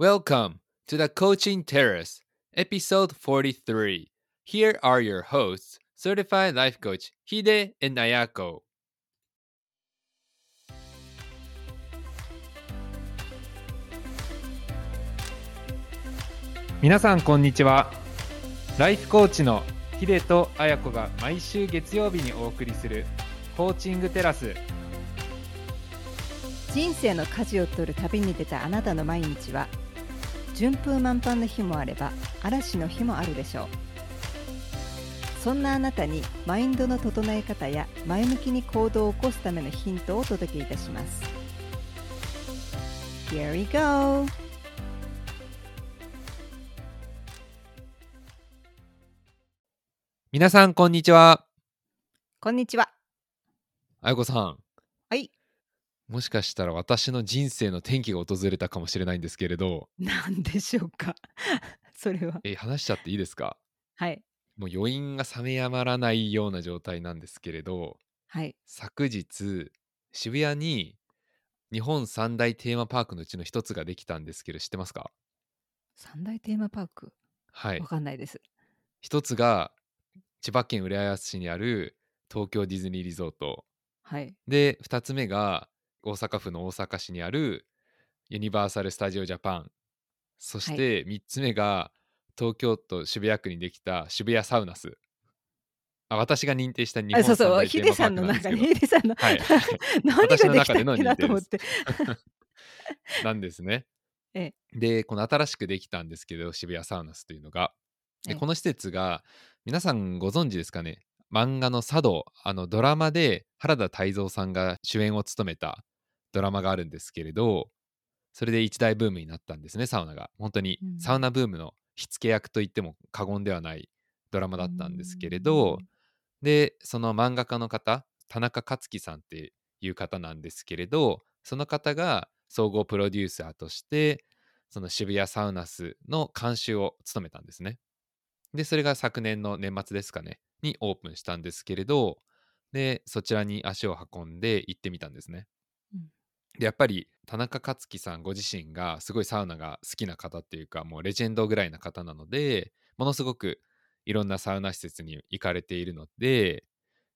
Welcome to the Coaching Terrace, episode 43. Here are your hosts, certified life coach Hide and Ayako. 皆さんこんにちはライフコーチのヒデとアヤコが毎週月曜日にお送りするコーチングテラス人生の舵を取る旅に出たあなたの毎日は順風満帆の日もあれば嵐の日もあるでしょうそんなあなたにマインドの整え方や前向きに行動を起こすためのヒントをお届けいたします Here we go! 皆さん、こんにちは。こんにちはあやこさん。はいもしかしたら私の人生の転機が訪れたかもしれないんですけれど、何でしょうか。それは。え話しちゃっていいですか？はい。もう余韻が冷めやまらないような状態なんですけれど、はい。昨日、渋谷に日本三大テーマパークのうちの一つができたんですけど、知ってますか？三大テーマパーク？はい。わ。かんないです。一つが千葉県浦安市にある東京ディズニーリゾート。はい。で、二つ目が大阪府の大阪市にあるユニバーサル・スタジオ・ジャパン。そして三つ目が東京都渋谷区にできた渋谷サウナス。あ私が認定した日本あそうそうヒデさんの中にヒデさんの、はい 何ができたっけなと思って なんですね。えで、この新しくできたんですけど、渋谷サウナスというのが。でええこの施設が、皆さんご存知ですかね漫画の茶道、あのドラマで原田泰造さんが主演を務めたドラマがあるんですけれど、それで一大ブームになったんですね、サウナが。本当にうんサウナブームの火付け役と言っても過言ではないドラマだったんですけれど、うんで、その漫画家の方、田中克樹さんっていう方なんですけれど、その方が総合プロデューサーとして、その渋谷サウナスの監修を務めたんですね。で、それが昨年の年末ですかね、にオープンしたんですけれど、で、そちらに足を運んで行ってみたんですね。うんで、やっぱり田中克樹さんご自身がすごいサウナが好きな方っていうか、もうレジェンドぐらいな方なので、ものすごくいろんなサウナ施設に行かれているので、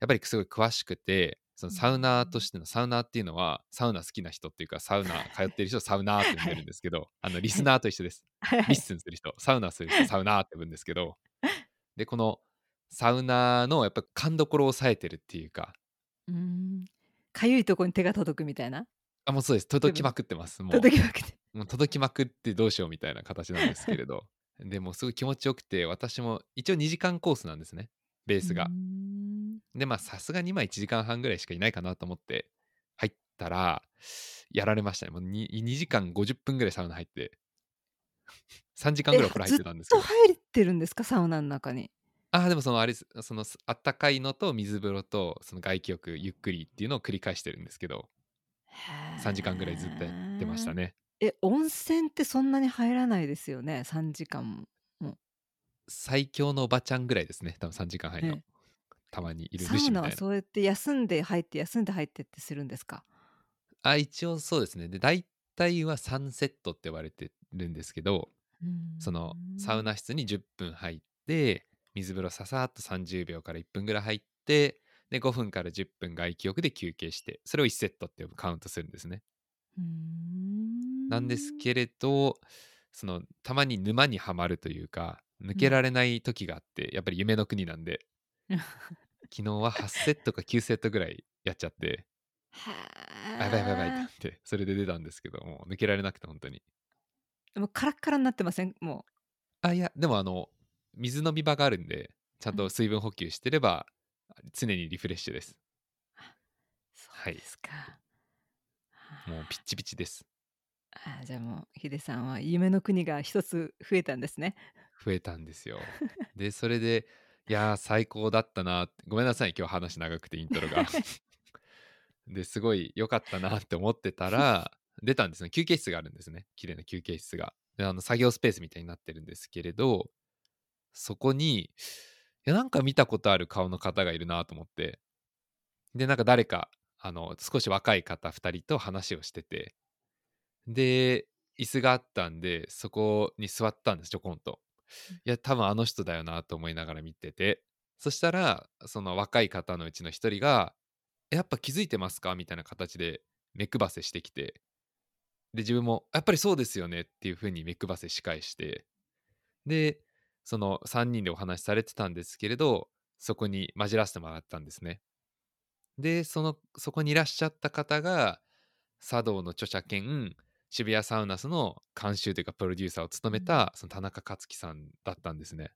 やっぱりすごい詳しくて、そのサウナーとしてのサウナーっていうのは、サウナ好きな人っていうか、サウナ通ってる人をサウナーって呼んでるんですけど、あのリスナーと一緒です。はい。 listen する人、サウナする人、サウナーって呼ぶんですけど、で、このサウナーのやっぱ勘どころを抑えてるっていうか、うーん。かゆいとこに手が届くみたいなあ、もうそうです。届きまくってます。もう届きまくってもう届きまくってどうしようみたいな形なんですけれど。でもすごい気持ちよくて、私も一応2時間コースなんですね、ベースがで、まあさすがにまあ1時間半ぐらいしかいないかなと思って入ったら、やられましたね。もう 2, 2時間50分ぐらいサウナ入って、3時間ぐらいお風呂入ってたんですけどずっと。入ってるんですかサウナの中に？ああ、でもそのあれそのあったかいのと水風呂とその外気浴ゆっくりっていうのを繰り返してるんですけど、3時間ぐらいずっとやってましたね。え温泉ってそんなに入らないですよね？3時間も最強のおばちゃんぐらいですね、多分3時間入るの。ねたまにいるサウナ。はそうやって休んで入って休んで入ってってするんですか？あ、一応そうですね。で、大体は3セットって言われてるんですけど、そのサウナ室に10分入って、水風呂ささっと30秒から1分ぐらい入って、で、5分から10分外気浴で休憩して、それを1セットってカウントするんですね。ん。なんですけれど、そのたまに沼にはまるというか、抜けられない時があって、やっぱり夢の国なんで、昨日は8セットか9セットぐらいやっちゃって、はばいやばいやばいってそれで出たんですけど、もう抜けられなくて本当に。いもうカラッカラになってません？もあ、いや、でもあの、水飲み場があるんで、ちゃんと水分補給してれば、常にリフレッシュです。うはいそうですか、もうピッチピチです。あーじゃあもうヒデさんは夢の国が一つ増えたんですね増えたんですよ。で、それで、いやー、最高だったなごめんなさい、今日話長くて、イントロが。ですごい良かったなって思ってたら、出たんですね。休憩室があるんですね。綺麗な休憩室が。であの作業スペースみたいになってるんですけれど、そこに、いや、なんか見たことある顔の方がいるなと思って、で、なんか誰か、あの、少し若い方2人と話をしてて、で、椅子があったんでそこに座ったんですちょこんと。うん。いや多分あの人だよなと思いながら見てて。そしたらその若い方のうちの一人が「やっぱ気づいてますか?」みたいな形で目配せしてきて。で自分も「やっぱりそうですよね」っていう風に目配せし返して。でその3人でお話しされてたんですけれどそこに混じらせてもらったんですね。でそのそこにいらっしゃった方が茶道の著者兼渋谷サウナスの監修というかプロデューサーを務めたその田中克樹さんだったんですね。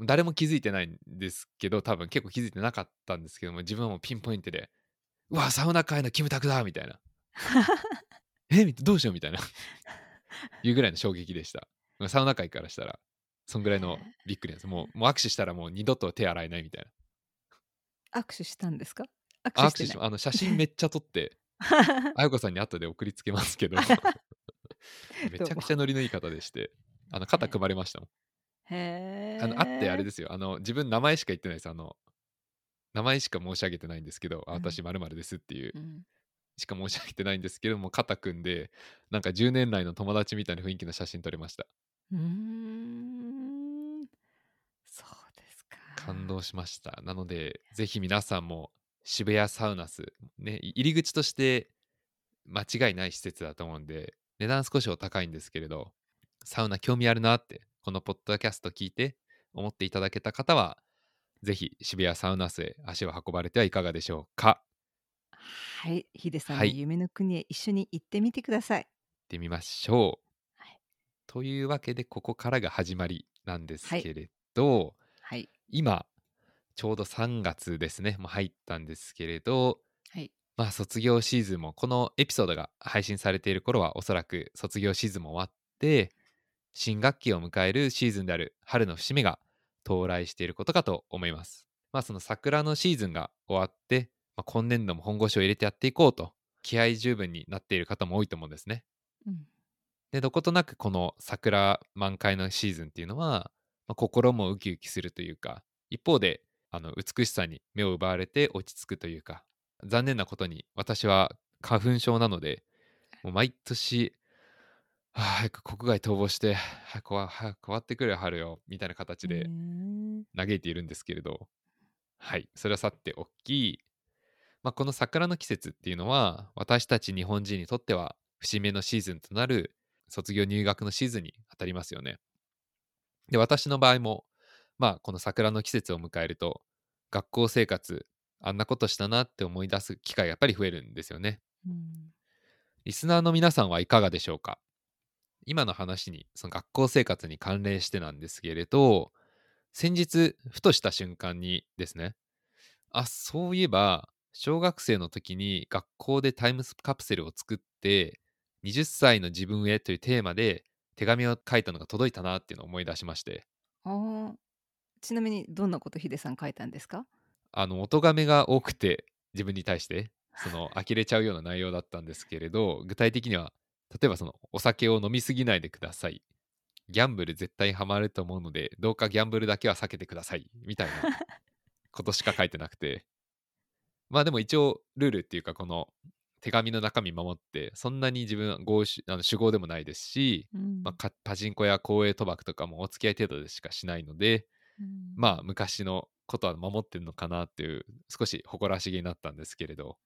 誰も気づいてないんですけど多分結構気づいてなかったんですけども自分はもうピンポイントで「うわサウナ界のキムタクだ!」みたいな「え？みどうしよう?」みたいな。いうぐらいの衝撃でしたサウナ界からしたらそんぐらいのびっくりなんです。もうもう握手したらもう二度と手洗えないみたい握手したんですか？な握手し握手してあの写真めっちゃ撮って あやこさんに後で送りつけますけど。めちゃくちゃノリのいい方でしてあの肩組まれましたもん。へえあの会ってあれですよ。あの自分名前しか言ってないです。あの名前しか申し上げてないんですけど、あうん。私まるですっていううん。しか申し上げてないんですけども肩組んでなんか10年来の友達みたいな雰囲気の写真撮れましたうーん。そうですか。感動しました。なのでぜひ皆さんも渋谷サウナスねい入り口として間違いない施設だと思うんで値段少しお高いんですけれどサウナ興味あるなってこのポッドキャスト聞いて思っていただけた方はぜひ渋谷サウナスへ足を運ばれてはいかがでしょうか。はいヒデさんはい。の夢の国へ一緒に行ってみてください。行ってみましょう。はいというわけでここからが始まりなんですけれど、はい今ちょうど3月ですねもう入ったんですけれどはいまあ卒業シーズンもこのエピソードが配信されている頃はおそらく卒業シーズンも終わって新学期を迎えるシーズンである春の節目が到来していることかと思います。まあその桜のシーズンが終わって、まあ、今年度も本腰を入れてやっていこうと気合十分になっている方も多いと思うんですね。うんでどことなくこの桜満開のシーズンっていうのは、まあ心もウキウキするというか一方であの美しさに目を奪われて落ち着くというか残念なことに私は花粉症なのでもう毎年はあ早く国外逃亡して早くわ早く終わってくれ春よみたいな形うで嘆いているんですけれどはいそれはさておき、まあ、この桜の季節っていうのは私たち日本人にとっては節目のシーズンとなる卒業入学のシーズンに当たりますよね。で私の場合もまあこの桜の季節を迎えると学校生活あんなことしたなって思い出す機会がやっぱり増えるんですよね。うんリスナーの皆さんはいかがでしょうか？今の話にその学校生活に関連してなんですけれど先日ふとした瞬間にですねあそういえば小学生の時に学校でタイムカプセルを作って20歳の自分へというテーマで手紙を書いたのが届いたなっていうのを思い出しまして。あーちなみにどんなことヒデさん書いたんですか？あの音がめが多くて自分に対してその呆れちゃうような内容だったんですけれど具体的には例えばそのお酒を飲みすぎないでください。ギャンブル絶対ハマると思うのでどうかギャンブルだけは避けてくださいみたいな ことしか書いてなくて。まあでも一応ルールっていうかこの手紙の中身守ってそんなに自分は合主あの主語でもないですし、うんまあ、かパチンコや公営賭博とかもお付き合い程度でしかしないのでうん。まあ昔のことは守ってるのかなっていう少し誇らしげになったんですけれど。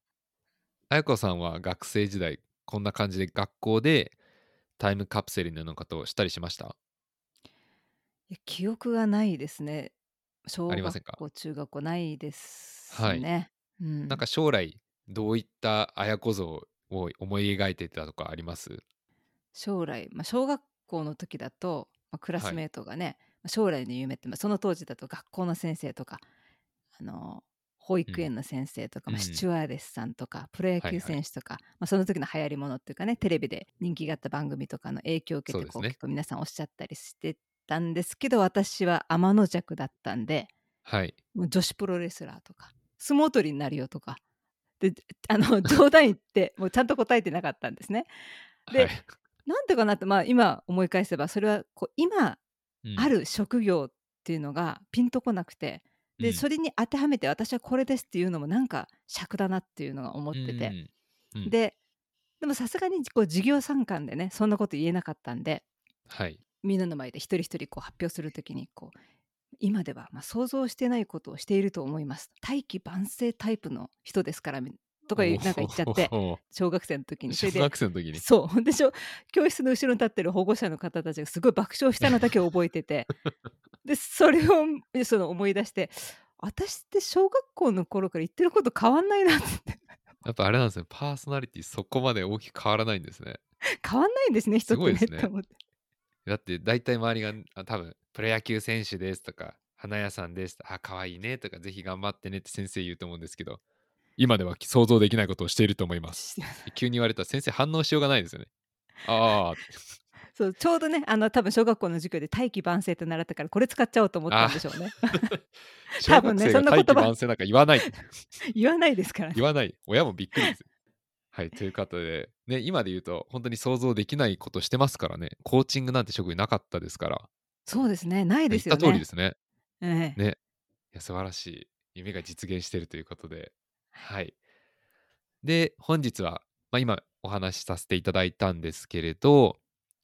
あやこさんは学生時代こんな感じで学校でタイムカプセルのようなことをしたりしました？いや記憶がないですね。小学ありませんか？校中学校ないですはい。ね、うん、なんか将来どういったあやこ像を思い描いてたとかあります？将来、まあ、小学校の時だと、まあ、クラスメートがね、まあ将来の夢って、まあ、その当時だと学校の先生とかあの保育園の先生とか、まあ、うん。シチュワーデスさんとか、プロ野球はいはい選手とか、まあ、その時の流行りものっていうかねテレビで人気があった番組とかの影響を受けてこう、ね。結構皆さんおっしゃったりしてたんですけど私は天の弱だったんではい。もう女子プロレスラーとか相撲取りになるよとかで あの冗談言ってもうちゃんと答えてなかったんですね。ではい。なんでかなって、まあ、今思い返せばそれはこう今うん。ある職業っていうのがピンとこなくて、でうん。それに当てはめて私はこれですっていうのもなんか尺だなっていうのが思ってて、うん。うん。でででもさすがにこう授業参観でねそんなこと言えなかったんではい。みんなの前で一人一人こう発表するときにこう今ではまあ想像してないことをしていると思います。大器晩成タイプの人ですからみとかなんか言っちゃって 小学生の時に。そ小れで学生の時に。そう。でしょ教室の後ろに立ってる保護者の方たちがすごい爆笑したのだけを覚えてて。でそれをその思い出して私って小学校の頃から言ってること変わんないなって。やっぱあれなんですね。パーソナリティそこまで大きく変わらないんですね。変わんないんですね人ってねすごいですねって思ってだって大体周りがあ多分プロ野球選手ですとか花屋さんですあ可愛いねとかぜひ頑張ってねって先生言うと思うんですけど今では想像できないことをしていると思います。急に言われたら先生反応しようがないですよねああ そうちょうどねあの多分小学校の授業で大器晩成って習ったからこれ使っちゃおうと思ったんでしょうね。小多分ねそんな言葉大器晩成なんか言わない 言わないですからね。言わない。親もびっくりですはいということでね今で言うと本当に想像できないことしてますからねコーチングなんて職業なかったですからそうですねないですよね言った通りですねええね。いや、素晴らしい。夢が実現しているということで。はい。で、本日は、まあ、今お話しさせていただいたんですけれど、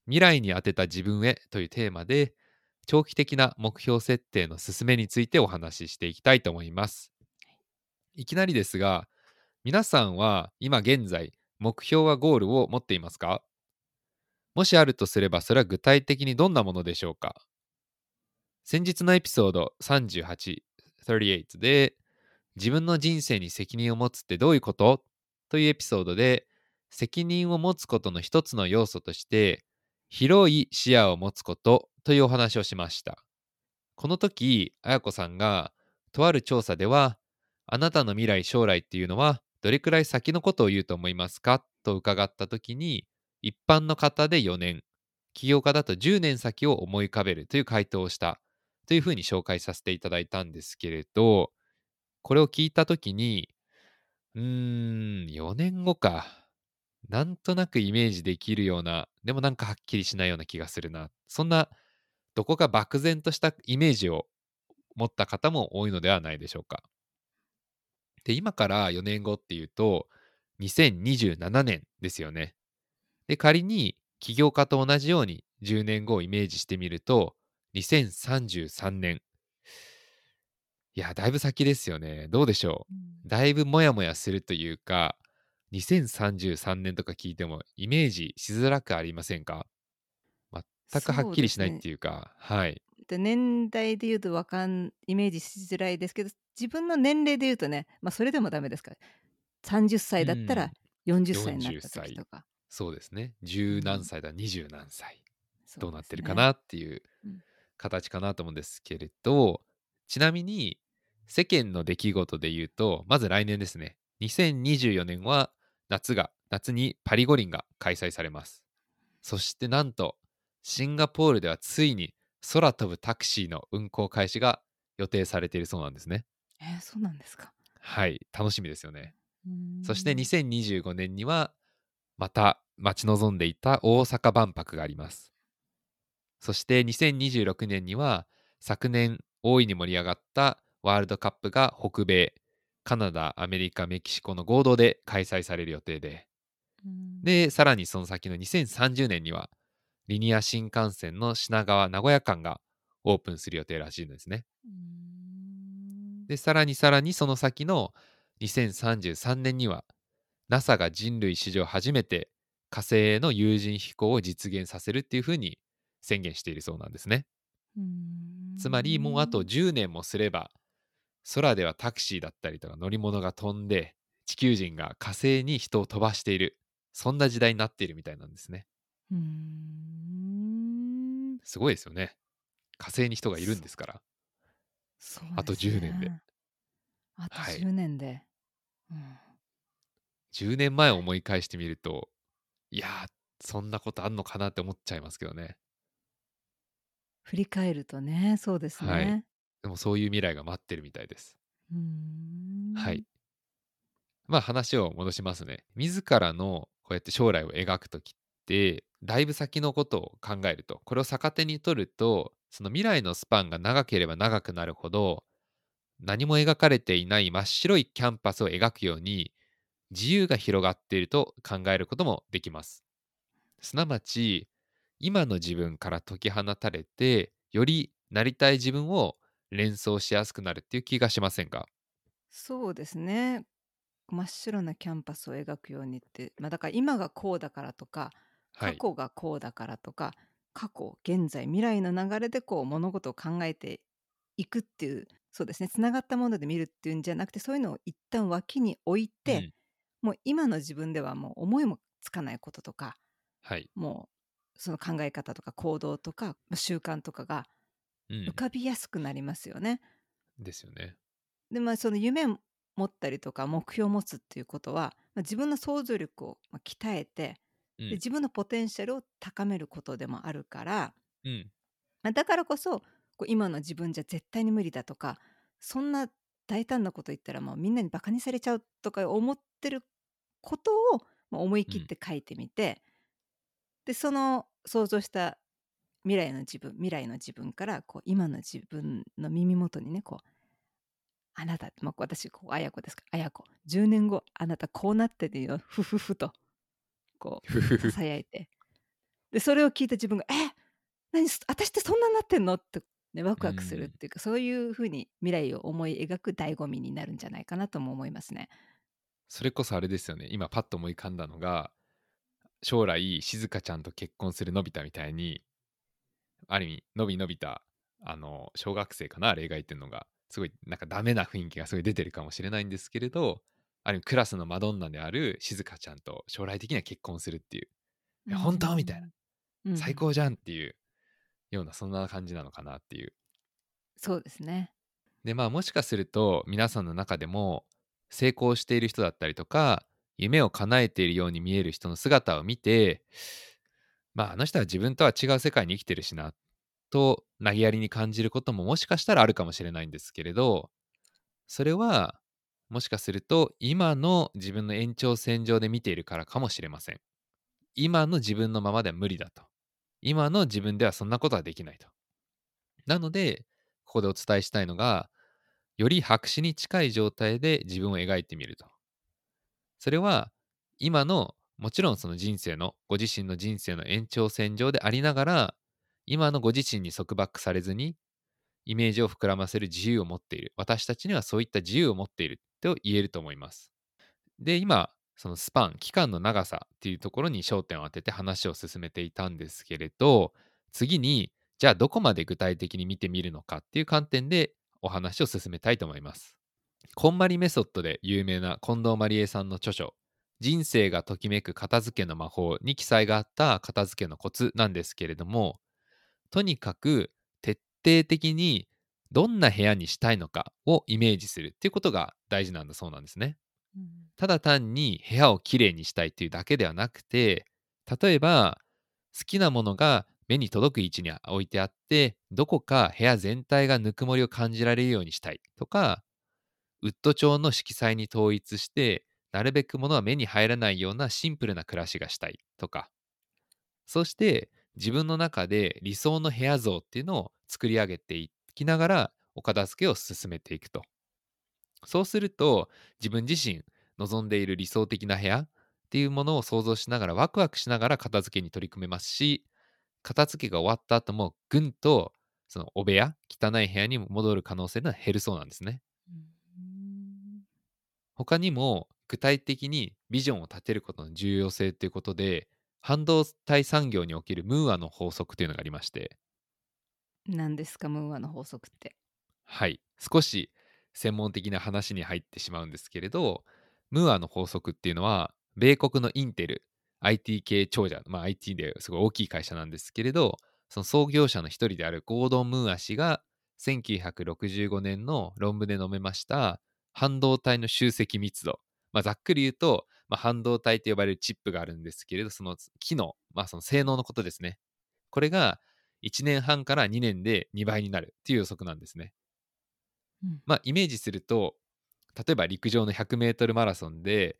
未来に当てた自分へというテーマで、長期的な目標設定の進めについてお話ししていきたいと思います。いきなりですが、皆さんは今現在、目標はゴールを持っていますか？もしあるとすれば、それは具体的にどんなものでしょうか？先日のエピソード38、38で、自分の人生に責任を持つってどういうこと？というエピソードで、責任を持つことの一つの要素として、広い視野を持つことというお話をしました。この時、あやこさんが、とある調査では、あなたの未来将来っていうのは、どれくらい先のことを言うと思いますか？と伺った時に、一般の方で4年、起業家だと10年先を思い浮かべるという回答をしたというふうに紹介させていただいたんですけれど、これを聞いたときに、うーん、4年後か。なんとなくイメージできるような、でもなんかはっきりしないような気がするな。そんな、どこか漠然としたイメージを持った方も多いのではないでしょうか。で、今から4年後っていうと、2027年ですよね。で、仮に起業家と同じように10年後をイメージしてみると、2033年。いや、だいぶ先ですよね。どうでしょう。だいぶモヤモヤするというか、2033年とか聞いてもイメージしづらくありませんか？全くはっきりしないっていうか、はい。で年代で言うとわかんイメージしづらいですけど自分の年齢で言うとね、まあ、それでもダメですから30歳だったら40歳になった時とか、そうですね。十何歳だ、二十何歳。どうなってるかなっていううん形かなと思うんですけれど、ちなみに世間の出来事で言うと、まず来年ですね。2024年は夏が、夏にパリ五輪が開催されます。そしてなんと、シンガポールではついに空飛ぶタクシーの運行開始が予定されているそうなんですね。えーそうなんですかはい、楽しみですよね。そしてうーん2025年にはまた待ち望んでいた大阪万博があります。そして2026年には昨年大いに盛り上がったワールドカップが北米、カナダ、アメリカ、メキシコの合同で開催される予定で、うんで、さらにその先の2030年にはリニア新幹線の品川名古屋間がオープンする予定らしいんですね。で、さらにさらにその先の2033年には NASA が人類史上初めて火星への有人飛行を実現させるっていうふうに宣言しているそうなんですね。つまりもうあと10年もすれば空ではタクシーだったりとか乗り物が飛んで地球人が火星に人を飛ばしているそんな時代になっているみたいなんですね。うーんすごいですよね。火星に人がいるんですから。そうあとですね10年であとはい10年で、うん10年前を思い返してみるといやーそんなことあんのかなって思っちゃいますけどね。振り返るとねそうですね、はいでもそういう未来が待ってるみたいです。はい。まあ話を戻しますね。自らのこうやって将来を描くときって、だいぶ先のことを考えると、これを逆手に取ると、その未来のスパンが長ければ長くなるほど、何も描かれていない真っ白いキャンパスを描くように、自由が広がっていると考えることもできます。すなわち、今の自分から解き放たれて、よりなりたい自分を連想しやすくなるっていう気がしませんか？そうですね。真っ白なキャンパスを描くようにって、まあ、だから今がこうだからとかはい。過去がこうだからとか、過去現在未来の流れでこう物事を考えていくっていうそうですねつながったもので見るっていうんじゃなくてそういうのを一旦脇に置いて、うんもう今の自分ではもう思いもつかないこととかはい。もうその考え方とか行動とかまあ習慣とかがうん浮。かびやすくなりますよね。ですよね。でまあその夢を持ったりとか目標を持つっていうことは、まあ、自分の想像力をまあ鍛えてうんで。自分のポテンシャルを高めることでもあるから、うん。まあ、だからこそこう今の自分じゃ絶対に無理だとかそんな大胆なこと言ったらもうみんなにバカにされちゃうとか思ってることをまあ思い切って書いてみて、でその想像した未来の自分未来の自分からこう今の自分の耳元にねこう「あなた」まあ、私こう綾子ですから「綾子10年後あなたこうなってるよふふふ」とこう。ささやいてでそれを聞いた自分が「え何す私ってそんなになってんの?」って、ね、ワクワクするっていうか、そういうふうに未来を思い描く醍醐味になるんじゃないかなとも思いますね。それこそあれですよね。今パッと思い浮かんだのが、将来、静香ちゃんと結婚するのび太みたいに、ある意味、のびのびた、あの、小学生かな、あれ描いてるのが、すごい、なんかダメな雰囲気がすごい出てるかもしれないんですけれど、あるクラスのマドンナである静香ちゃんと将来的には結婚するっていう、本当？みたいな、うん。最高じゃんっていうような、そんな感じなのかなっていう。そうですね。でまあもしかすると皆さんの中でも成功している人だったりとか夢を叶えているように見える人の姿を見てまああの人は自分とは違う世界に生きてるしなと投げやりに感じることももしかしたらあるかもしれないんですけれどそれはもしかすると今の自分の延長線上で見ているからかもしれません。今の自分のままでは無理だと。今の自分ではそんなことはできないと。なのでここでお伝えしたいのがより白紙に近い状態で自分を描いてみると。それは今のもちろんその人生のご自身の人生の延長線上でありながら今のご自身に束縛されずにイメージを膨らませる自由を持っている。私たちにはそういった自由を持っている。と言えると思います。で今そのスパン期間の長さっていうところに焦点を当てて話を進めていたんですけれど次にじゃあどこまで具体的に見てみるのかっていう観点でお話を進めたいと思います。こんまりメソッドで有名な近藤まりえさんの著書「人生がときめく片付けの魔法」に記載があった片付けのコツなんですけれどもとにかく徹底的にどんな部屋にしたいのかをイメージするっていうことが大事なんだそうなんですね。ただ単に部屋をきれいにしたいっていうだけではなくて例えば好きなものが目に届く位置に置いてあってどこか部屋全体がぬくもりを感じられるようにしたいとかウッド調の色彩に統一してなるべく物は目に入らないようなシンプルな暮らしがしたいとかそして自分の中で理想の部屋像っていうのを作り上げていきながらお片付けを進めていくとそうすると自分自身望んでいる理想的な部屋っていうものを想像しながらワクワクしながら片付けに取り組めますし片付けが終わった後もぐんとそのお部屋汚い部屋に戻る可能性が減るそうなんですね。他にも具体的にビジョンを立てることの重要性ということで半導体産業におけるムーアの法則というのがありまして何ですかムーアの法則って。はい。少し専門的な話に入ってしまうんですけれどムーアの法則っていうのは米国のインテル IT 系長者、まあ、IT ですごい大きい会社なんですけれどその創業者の一人であるゴードン・ムーア氏が1965年の論文で述べました半導体の集積密度、まあ、ざっくり言うと、まあ、半導体と呼ばれるチップがあるんですけれどその機能、まあ、その性能のことですね。これが1年半から2年で2倍になるっていう予測なんですね。うん。まあイメージすると例えば陸上の 100m マラソンで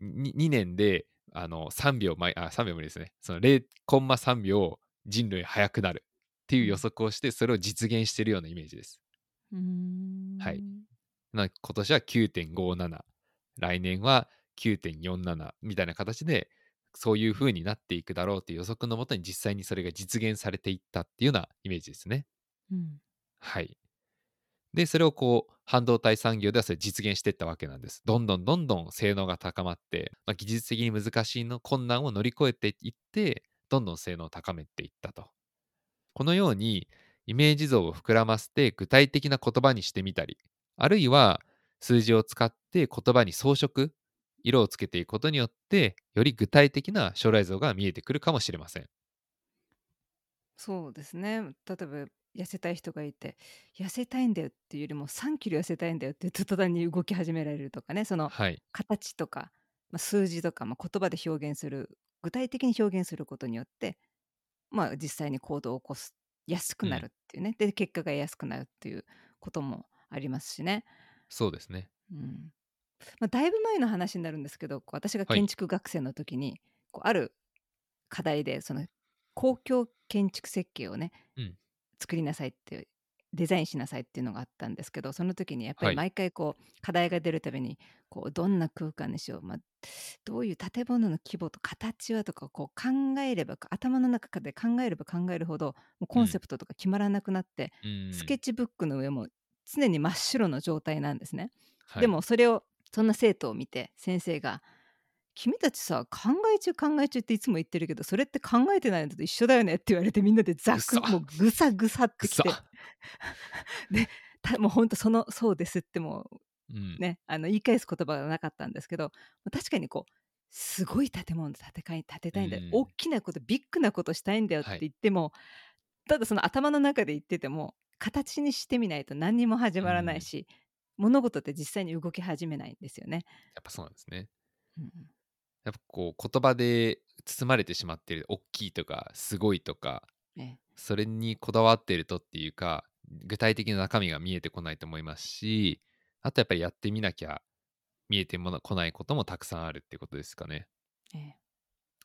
2, 2年であの3秒前あ3秒無理ですね。その0コンマ3秒人類速くなるっていう予測をしてそれを実現しているようなイメージです。はい。な今年は9.57来年は9.47みたいな形でそういう風になっていくだろうという予測のもとに実際にそれが実現されていったっていうようなイメージですね。うんはい。で、それをこう、半導体産業ではそれ実現していったわけなんです。どんどんどんどん性能が高まって、まあ、技術的に難しいの困難を乗り越えていって、どんどん性能を高めていったと。このように、イメージ像を膨らませて具体的な言葉にしてみたり、あるいは数字を使って言葉に装飾、色をつけていくことによって、より具体的な将来像が見えてくるかもしれません。そうですね例えば痩せたい人がいて痩せたいんだよっていうよりも3キロ痩せたいんだよって言うと途端に動き始められるとかねそのはい。形とか、まあ、数字とか、まあ、言葉で表現する具体的に表現することによって、まあ、実際に行動を起こす安くなるっていうね、で結果が安くなるっていうこともありますしね、そうですね。うんまあ、だいぶ前の話になるんですけどこう私がはい。建築学生の時に、こうある課題でその公共建築設計をね、うん。作りなさいってデザインしなさいっていうのがあったんですけどその時にやっぱはい。り毎回こう課題が出るたびにこうどんな空間にしよう、まあ、どういう建物の規模と形はとかこう考えれば頭の中で考えれば考えるほどもうコンセプトとか決まらなくなって、うん。スケッチブックの上も常に真っ白の状態なんですね。はい。でもそれをそんな生徒を見て先生が「君たちさ考え中考え中っていつも言ってるけどそれって考えてないのと一緒だよね」って言われてみんなでザクもうぐさぐさってきて。たもうほんとその「そうです」ってもうん。う。ねあの言い返す言葉がなかったんですけど確かにこうすごい建物建てかい建てたいんだよ、うん。大きなことビッグなことしたいんだよってはい。言っても、ただその頭の中で言ってても形にしてみないと何にも始まらないし、物事って実際に動き始めないんですよね。やっぱそうなんですね。うんやっぱこう言葉で包まれてしまっている大きいとかすごいとかねそれにこだわっているとっていうか具体的な中身が見えてこないと思いますしあとやっぱりやってみなきゃ見えてもこないこともたくさんあるってことですかね。ええ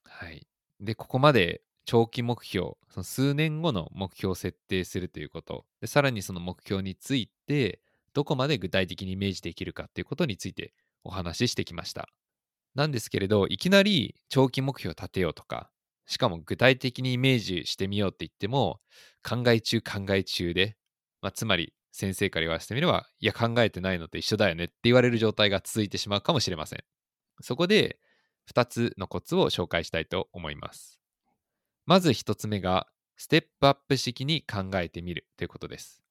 はい。でここまで長期目標その数年後の目標を設定するということでさらにその目標についてどこまで具体的にイメージできるかっていうことについてお話ししてきました。なんですけれどいきなり長期目標を立てようとかしかも具体的にイメージしてみようって言っても考え中考え中で、まあ、つまり先生から言わせてみればいや考えてないのと一緒だよねって言われる状態が続いてしまうかもしれません。そこで2つのコツを紹介したいと思います。まず1つ目がステップアップ式に考えてみるということです。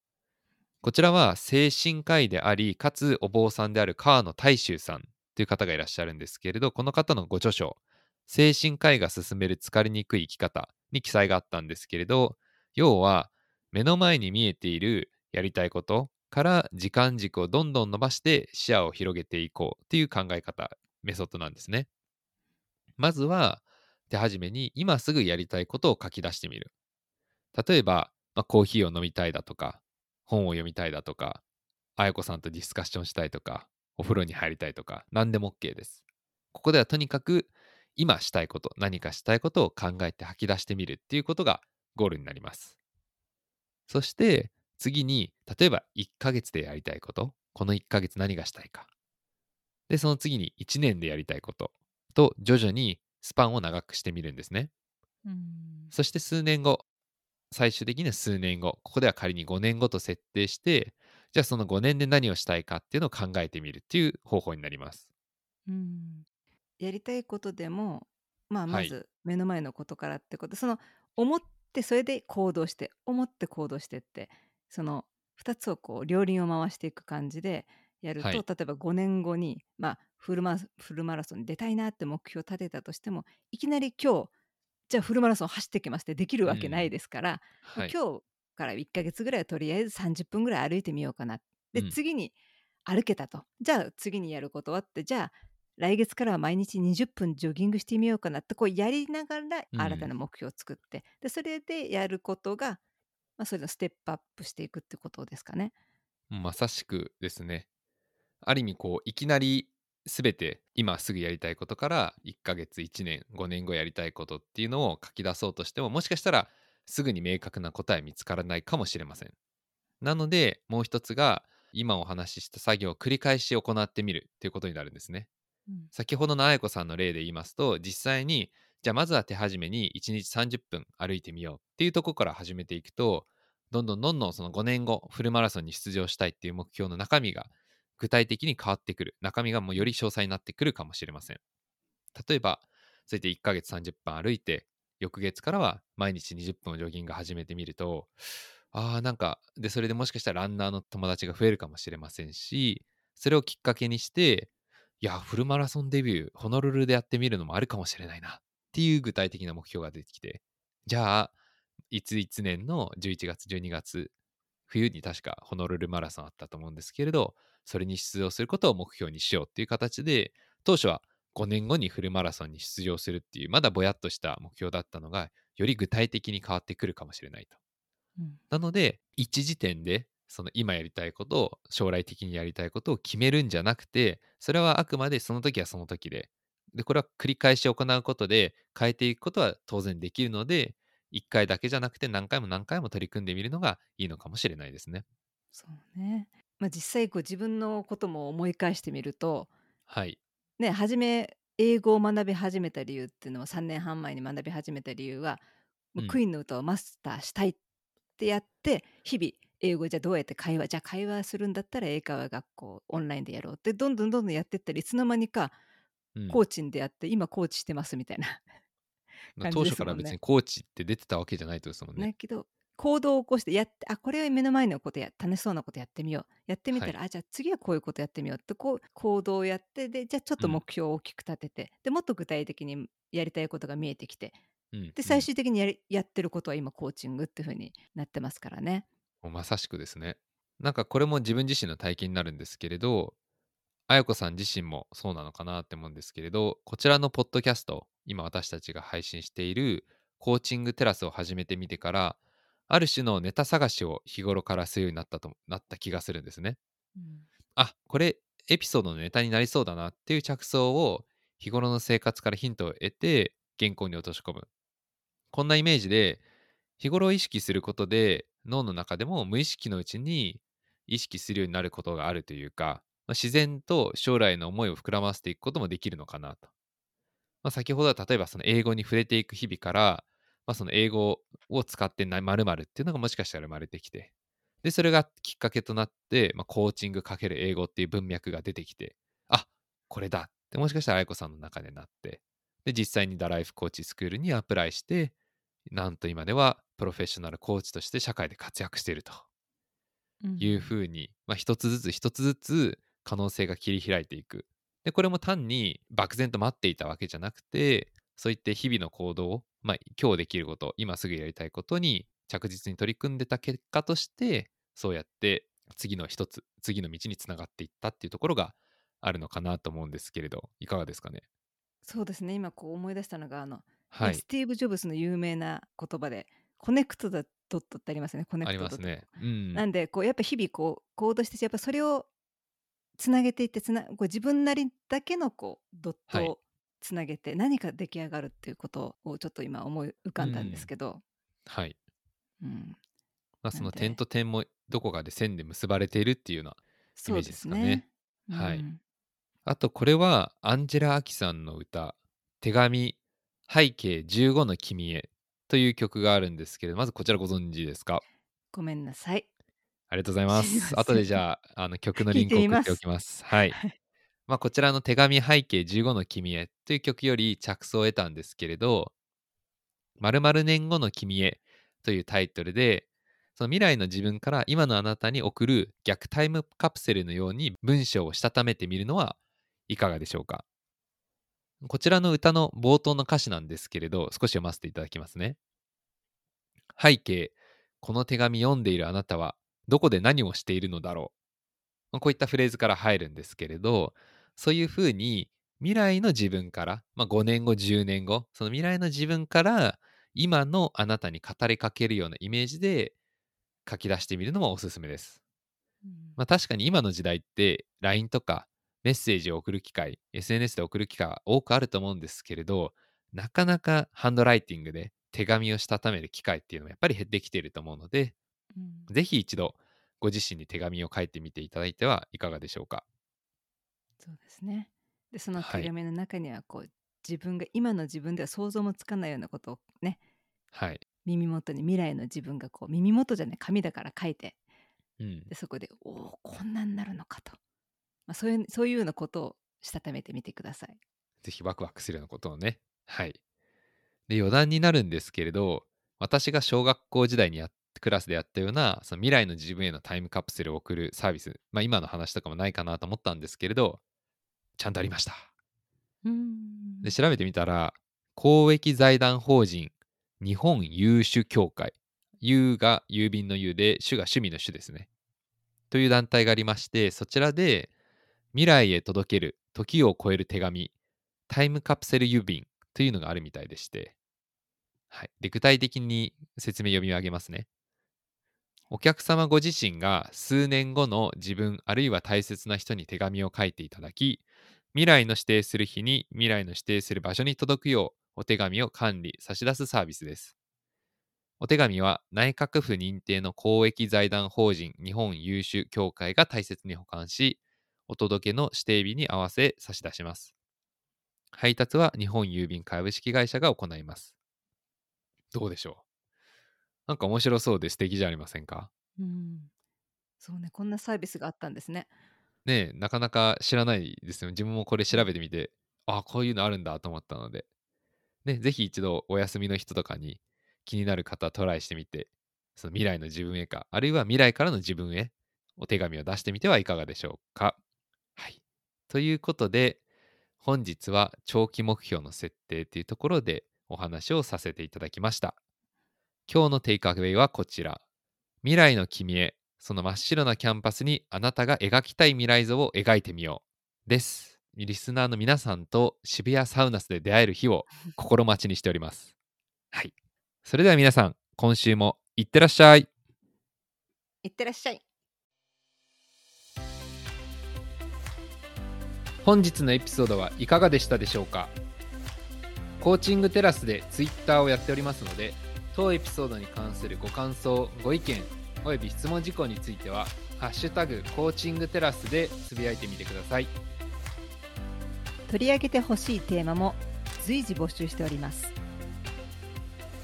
こちらは精神科医でありかつお坊さんである川野大衆さんという方がいらっしゃるんですけれどこの方のご著書「精神科医が進める疲れにくい生き方」に記載があったんですけれど要は目の前に見えているやりたいことから時間軸をどんどん伸ばして視野を広げていこうという考え方メソッドなんですね。まずは手始めに今すぐやりたいことを書き出してみる。例えば、まあ、コーヒーを飲みたいだとか本を読みたいだとかあやこさんとディスカッションしたいとかお風呂に入りたいとか何でも OK です。ここではとにかく今したいこと何かしたいことを考えて吐き出してみるっていうことがゴールになります。そして次に例えば1ヶ月でやりたいことこの1ヶ月何がしたいかでその次に1年でやりたいことと徐々にスパンを長くしてみるんですねうんそして数年後最終的には数年後ここでは仮に5年後と設定してじゃあその5年で何をしたいかっていうのを考えてみるっていう方法になります。うん。やりたいことでも、まあ、まはい。ず目の前のことからってこと、その思ってそれで行動して思って行動してってその2つをこう両輪を回していく感じでやると、はい。例えば5年後に、まあ、フルマフルマラソンに出たいなって目標を立てたとしてもいきなり今日じゃあフルマラソン走ってきますってできるわけないですから、はい。今日から1ヶ月ぐらいはとりあえず30分ぐらい歩いてみようかな。で、うん。次に歩けたと。じゃあ次にやることはってじゃあ来月からは毎日20分ジョギングしてみようかなってこうやりながらうん。新たな目標を作って、でそれでやることが、まあ、それのステップアップしていくってことですかね。まさしくですね。ある意味こういきなり全て今すぐやりたいことから1ヶ月1年5年後やりたいことっていうのを書き出そうとしてももしかしたらすぐに明確な答え見つからないかもしれません。なのでもう一つが今お話しした作業を繰り返し行ってみるっていうことになるんですね。うん。先ほどのあやこさんの例で言いますと実際にじゃあまずは手始めに1日30分歩いてみようっていうところから始めていくとどんどんどんどんその5年後フルマラソンに出場したいっていう目標の中身が具体的に変わってくる。中身がもうより詳細になってくるかもしれません。例えばそうやって1ヶ月30分歩いて翌月からは毎日20分をジョギング始めてみるとあーなんかでそれでもしかしたらランナーの友達が増えるかもしれませんしそれをきっかけにしていやフルマラソンデビューホノルルでやってみるのもあるかもしれないなっていう具体的な目標が出てきてじゃあいついつ年の11月12月冬に確かホノルルマラソンあったと思うんですけれどそれに出場することを目標にしようっていう形で当初は5年後にフルマラソンに出場するっていうまだぼやっとした目標だったのがより具体的に変わってくるかもしれないと。うんなので一時点でその今やりたいことを将来的にやりたいことを決めるんじゃなくてそれはあくまでその時はその時ででこれは繰り返し行うことで変えていくことは当然できるので1回だけじゃなくて何回も何回も取り組んでみるのがいいのかもしれないですね。そうね、まあ、実際こう自分のことも思い返してみるとはい。ね初め英語を学び始めた理由っていうのは3年半前に学び始めた理由は、もううんクイーンの歌をマスターしたいってやって日々英語じゃどうやって会話じゃあ会話するんだったら英会話学校オンラインでやろうってどんどんどんどんやってったらいつの間にかうんコーチンでやって、今コーチしてますみたいな 当初から別にコーチって出てたわけじゃないとですもんね。ねけど行動を起こしてやってあこれは目の前のことや楽しそうなことやってみようやってみたら、あじゃあ次はこういうことやってみようってこう行動をやってでじゃあちょっとうん目標を大きく立てて、でもっと具体的にやりたいことが見えてきてうんで最終的にやり、やってることは今コーチングっていう風になってますからね。まさしくですね。なんかこれも自分自身の体験になるんですけれど、あやこさん自身もそうなのかなって思うんですけれど、こちらのポッドキャスト、今私たちが配信しているコーチングテラスを始めてみてから、ある種のネタ探しを日頃からするようになったとなった気がするんですね。あこれエピソードのネタになりそうだなっていう着想を日頃の生活からヒントを得て原稿に落とし込む。こんなイメージで日頃意識することで脳の中でも無意識のうちに意識するようになることがあるというか、まあ自然と将来の思いを膨らませていくこともできるのかなと。まあ、先ほどは例えばその英語に触れていく日々から、まあ、その英語を使ってな〇〇っていうのがもしかしたら生まれてきて。でそれがきっかけとなって、まあ、コーチングかける英語っていう文脈が出てきてあこれだってもしかしたら愛子さんの中でなって。で実際にダライフコーチスクールにアプライしてなんと今ではプロフェッショナルコーチとして社会で活躍しているというふうに、まあ、一つずつ一つずつ可能性が切り開いていく。でこれも単に漠然と待っていたわけじゃなくてそういって日々の行動を、まあ、今日できること今すぐやりたいことに着実に取り組んでた結果としてそうやって次の一つ次の道につながっていったっていうところがあるのかなと思うんですけれどいかがですかね？そうですね。今こう思い出したのがあの、はい。スティーブ・ジョブズの有名な言葉で「コネクト・だドット」ってありますね。コネクありト・ドット。ますね。うん。なんでこうやっぱ日々こう行動してやっぱそれをつなげていってつなこう自分なりだけのこうドットはいをつなげて何か出来上がるっていうことをちょっと今思い浮かんだんですけど、はい。うん。まあ、その点と点もどこかで線で結ばれているっていうようなそうですね。はい。うん。あとこれはアンジェラ・アキさんの歌「手紙背景15の君へ」という曲があるんですけれどまずこちらご存知ですか？ごめんなさい。ありがとうございます。後でじゃああの曲のリンクを送っておきます。はい。まあこちらの手紙背景15の君へという曲より着想を得たんですけれど〇〇年後の君へというタイトルでその未来の自分から今のあなたに送る逆タイムカプセルのように文章をしたためてみるのはいかがでしょうか？こちらの歌の冒頭の歌詞なんですけれど少し読ませていただきますね。背景この手紙読んでいるあなたはどこで何をしているのだろう？こういったフレーズから入るんですけれどそういうふうに未来の自分から、まあ、5年後10年後その未来の自分から今のあなたに語りかけるようなイメージで書き出してみるのもおすすめです。うんまあ、確かに今の時代って LINE とかメッセージを送る機会 SNS で送る機会は多くあると思うんですけれどなかなかハンドライティングで手紙をしたためる機会っていうのはやっぱり減ってきていると思うのでうんぜひ一度ご自身に手紙を書いてみていただいてはいかがでしょうか？そうですね。でそのはい手紙の中にはこう自分が今の自分では想像もつかないようなことをねはい。耳元に未来の自分がこう耳元じゃない紙だから書いてうん。でそこでおおこんなになるのかと、まあ、そういうそういうようなことをしたためてみてください。ぜひワクワクするようなことをね。はい。で、余談になるんですけれど、私が小学校時代にやっクラスでやったような、その未来の自分へのタイムカプセルを送るサービス、まあ今の話とかもないかなと思ったんですけれど、ちゃんとありました。うんで、調べてみたら、公益財団法人日本郵種協会。郵が郵便の郵で、種が趣味の種ですね。という団体がありまして、そちらで未来へ届ける時を超える手紙、タイムカプセル郵便というのがあるみたいでして、はい。で、具体的に説明読み上げますね。お客様ご自身が数年後の自分あるいは大切な人に手紙を書いていただき、未来の指定する日に未来の指定する場所に届くようお手紙を管理、差し出すサービスです。お手紙は内閣府認定の公益財団法人日本優秀協会が大切に保管し、お届けの指定日に合わせ差し出します。配達は日本郵便株式会社が行います。どうでしょう？なんか面白そうで素敵じゃありませんか？うんそうねこんなサービスがあったんですね。ね、なかなか知らないですよ。自分もこれ調べてみて、あこういうのあるんだと思ったので、ね、ぜひ一度お休みの人とかに気になる方トライしてみて、その未来の自分へか、あるいは未来からの自分へお手紙を出してみてはいかがでしょうか。はい。ということで、本日は長期目標の設定というところでお話をさせていただきました。今日のテイクアウェイはこちら。未来の君へ、その真っ白なキャンパスにあなたが描きたい未来像を描いてみよう。です。リスナーの皆さんと渋谷サウナスで出会える日を心待ちにしております。はい。それでは皆さん、今週もいってらっしゃい。いってらっしゃい。本日のエピソードはいかがでしたでしょうか？コーチングテラスでツイッターをやっておりますので当エピソードに関するご感想ご意見および質問事項については「ハッシュタグコーチングテラス」でつぶやいてみてください。取り上げてほしいテーマも随時募集しております。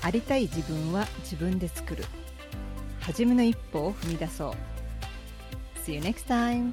ありたい自分は自分で作る。初めの一歩を踏み出そう。See you next time!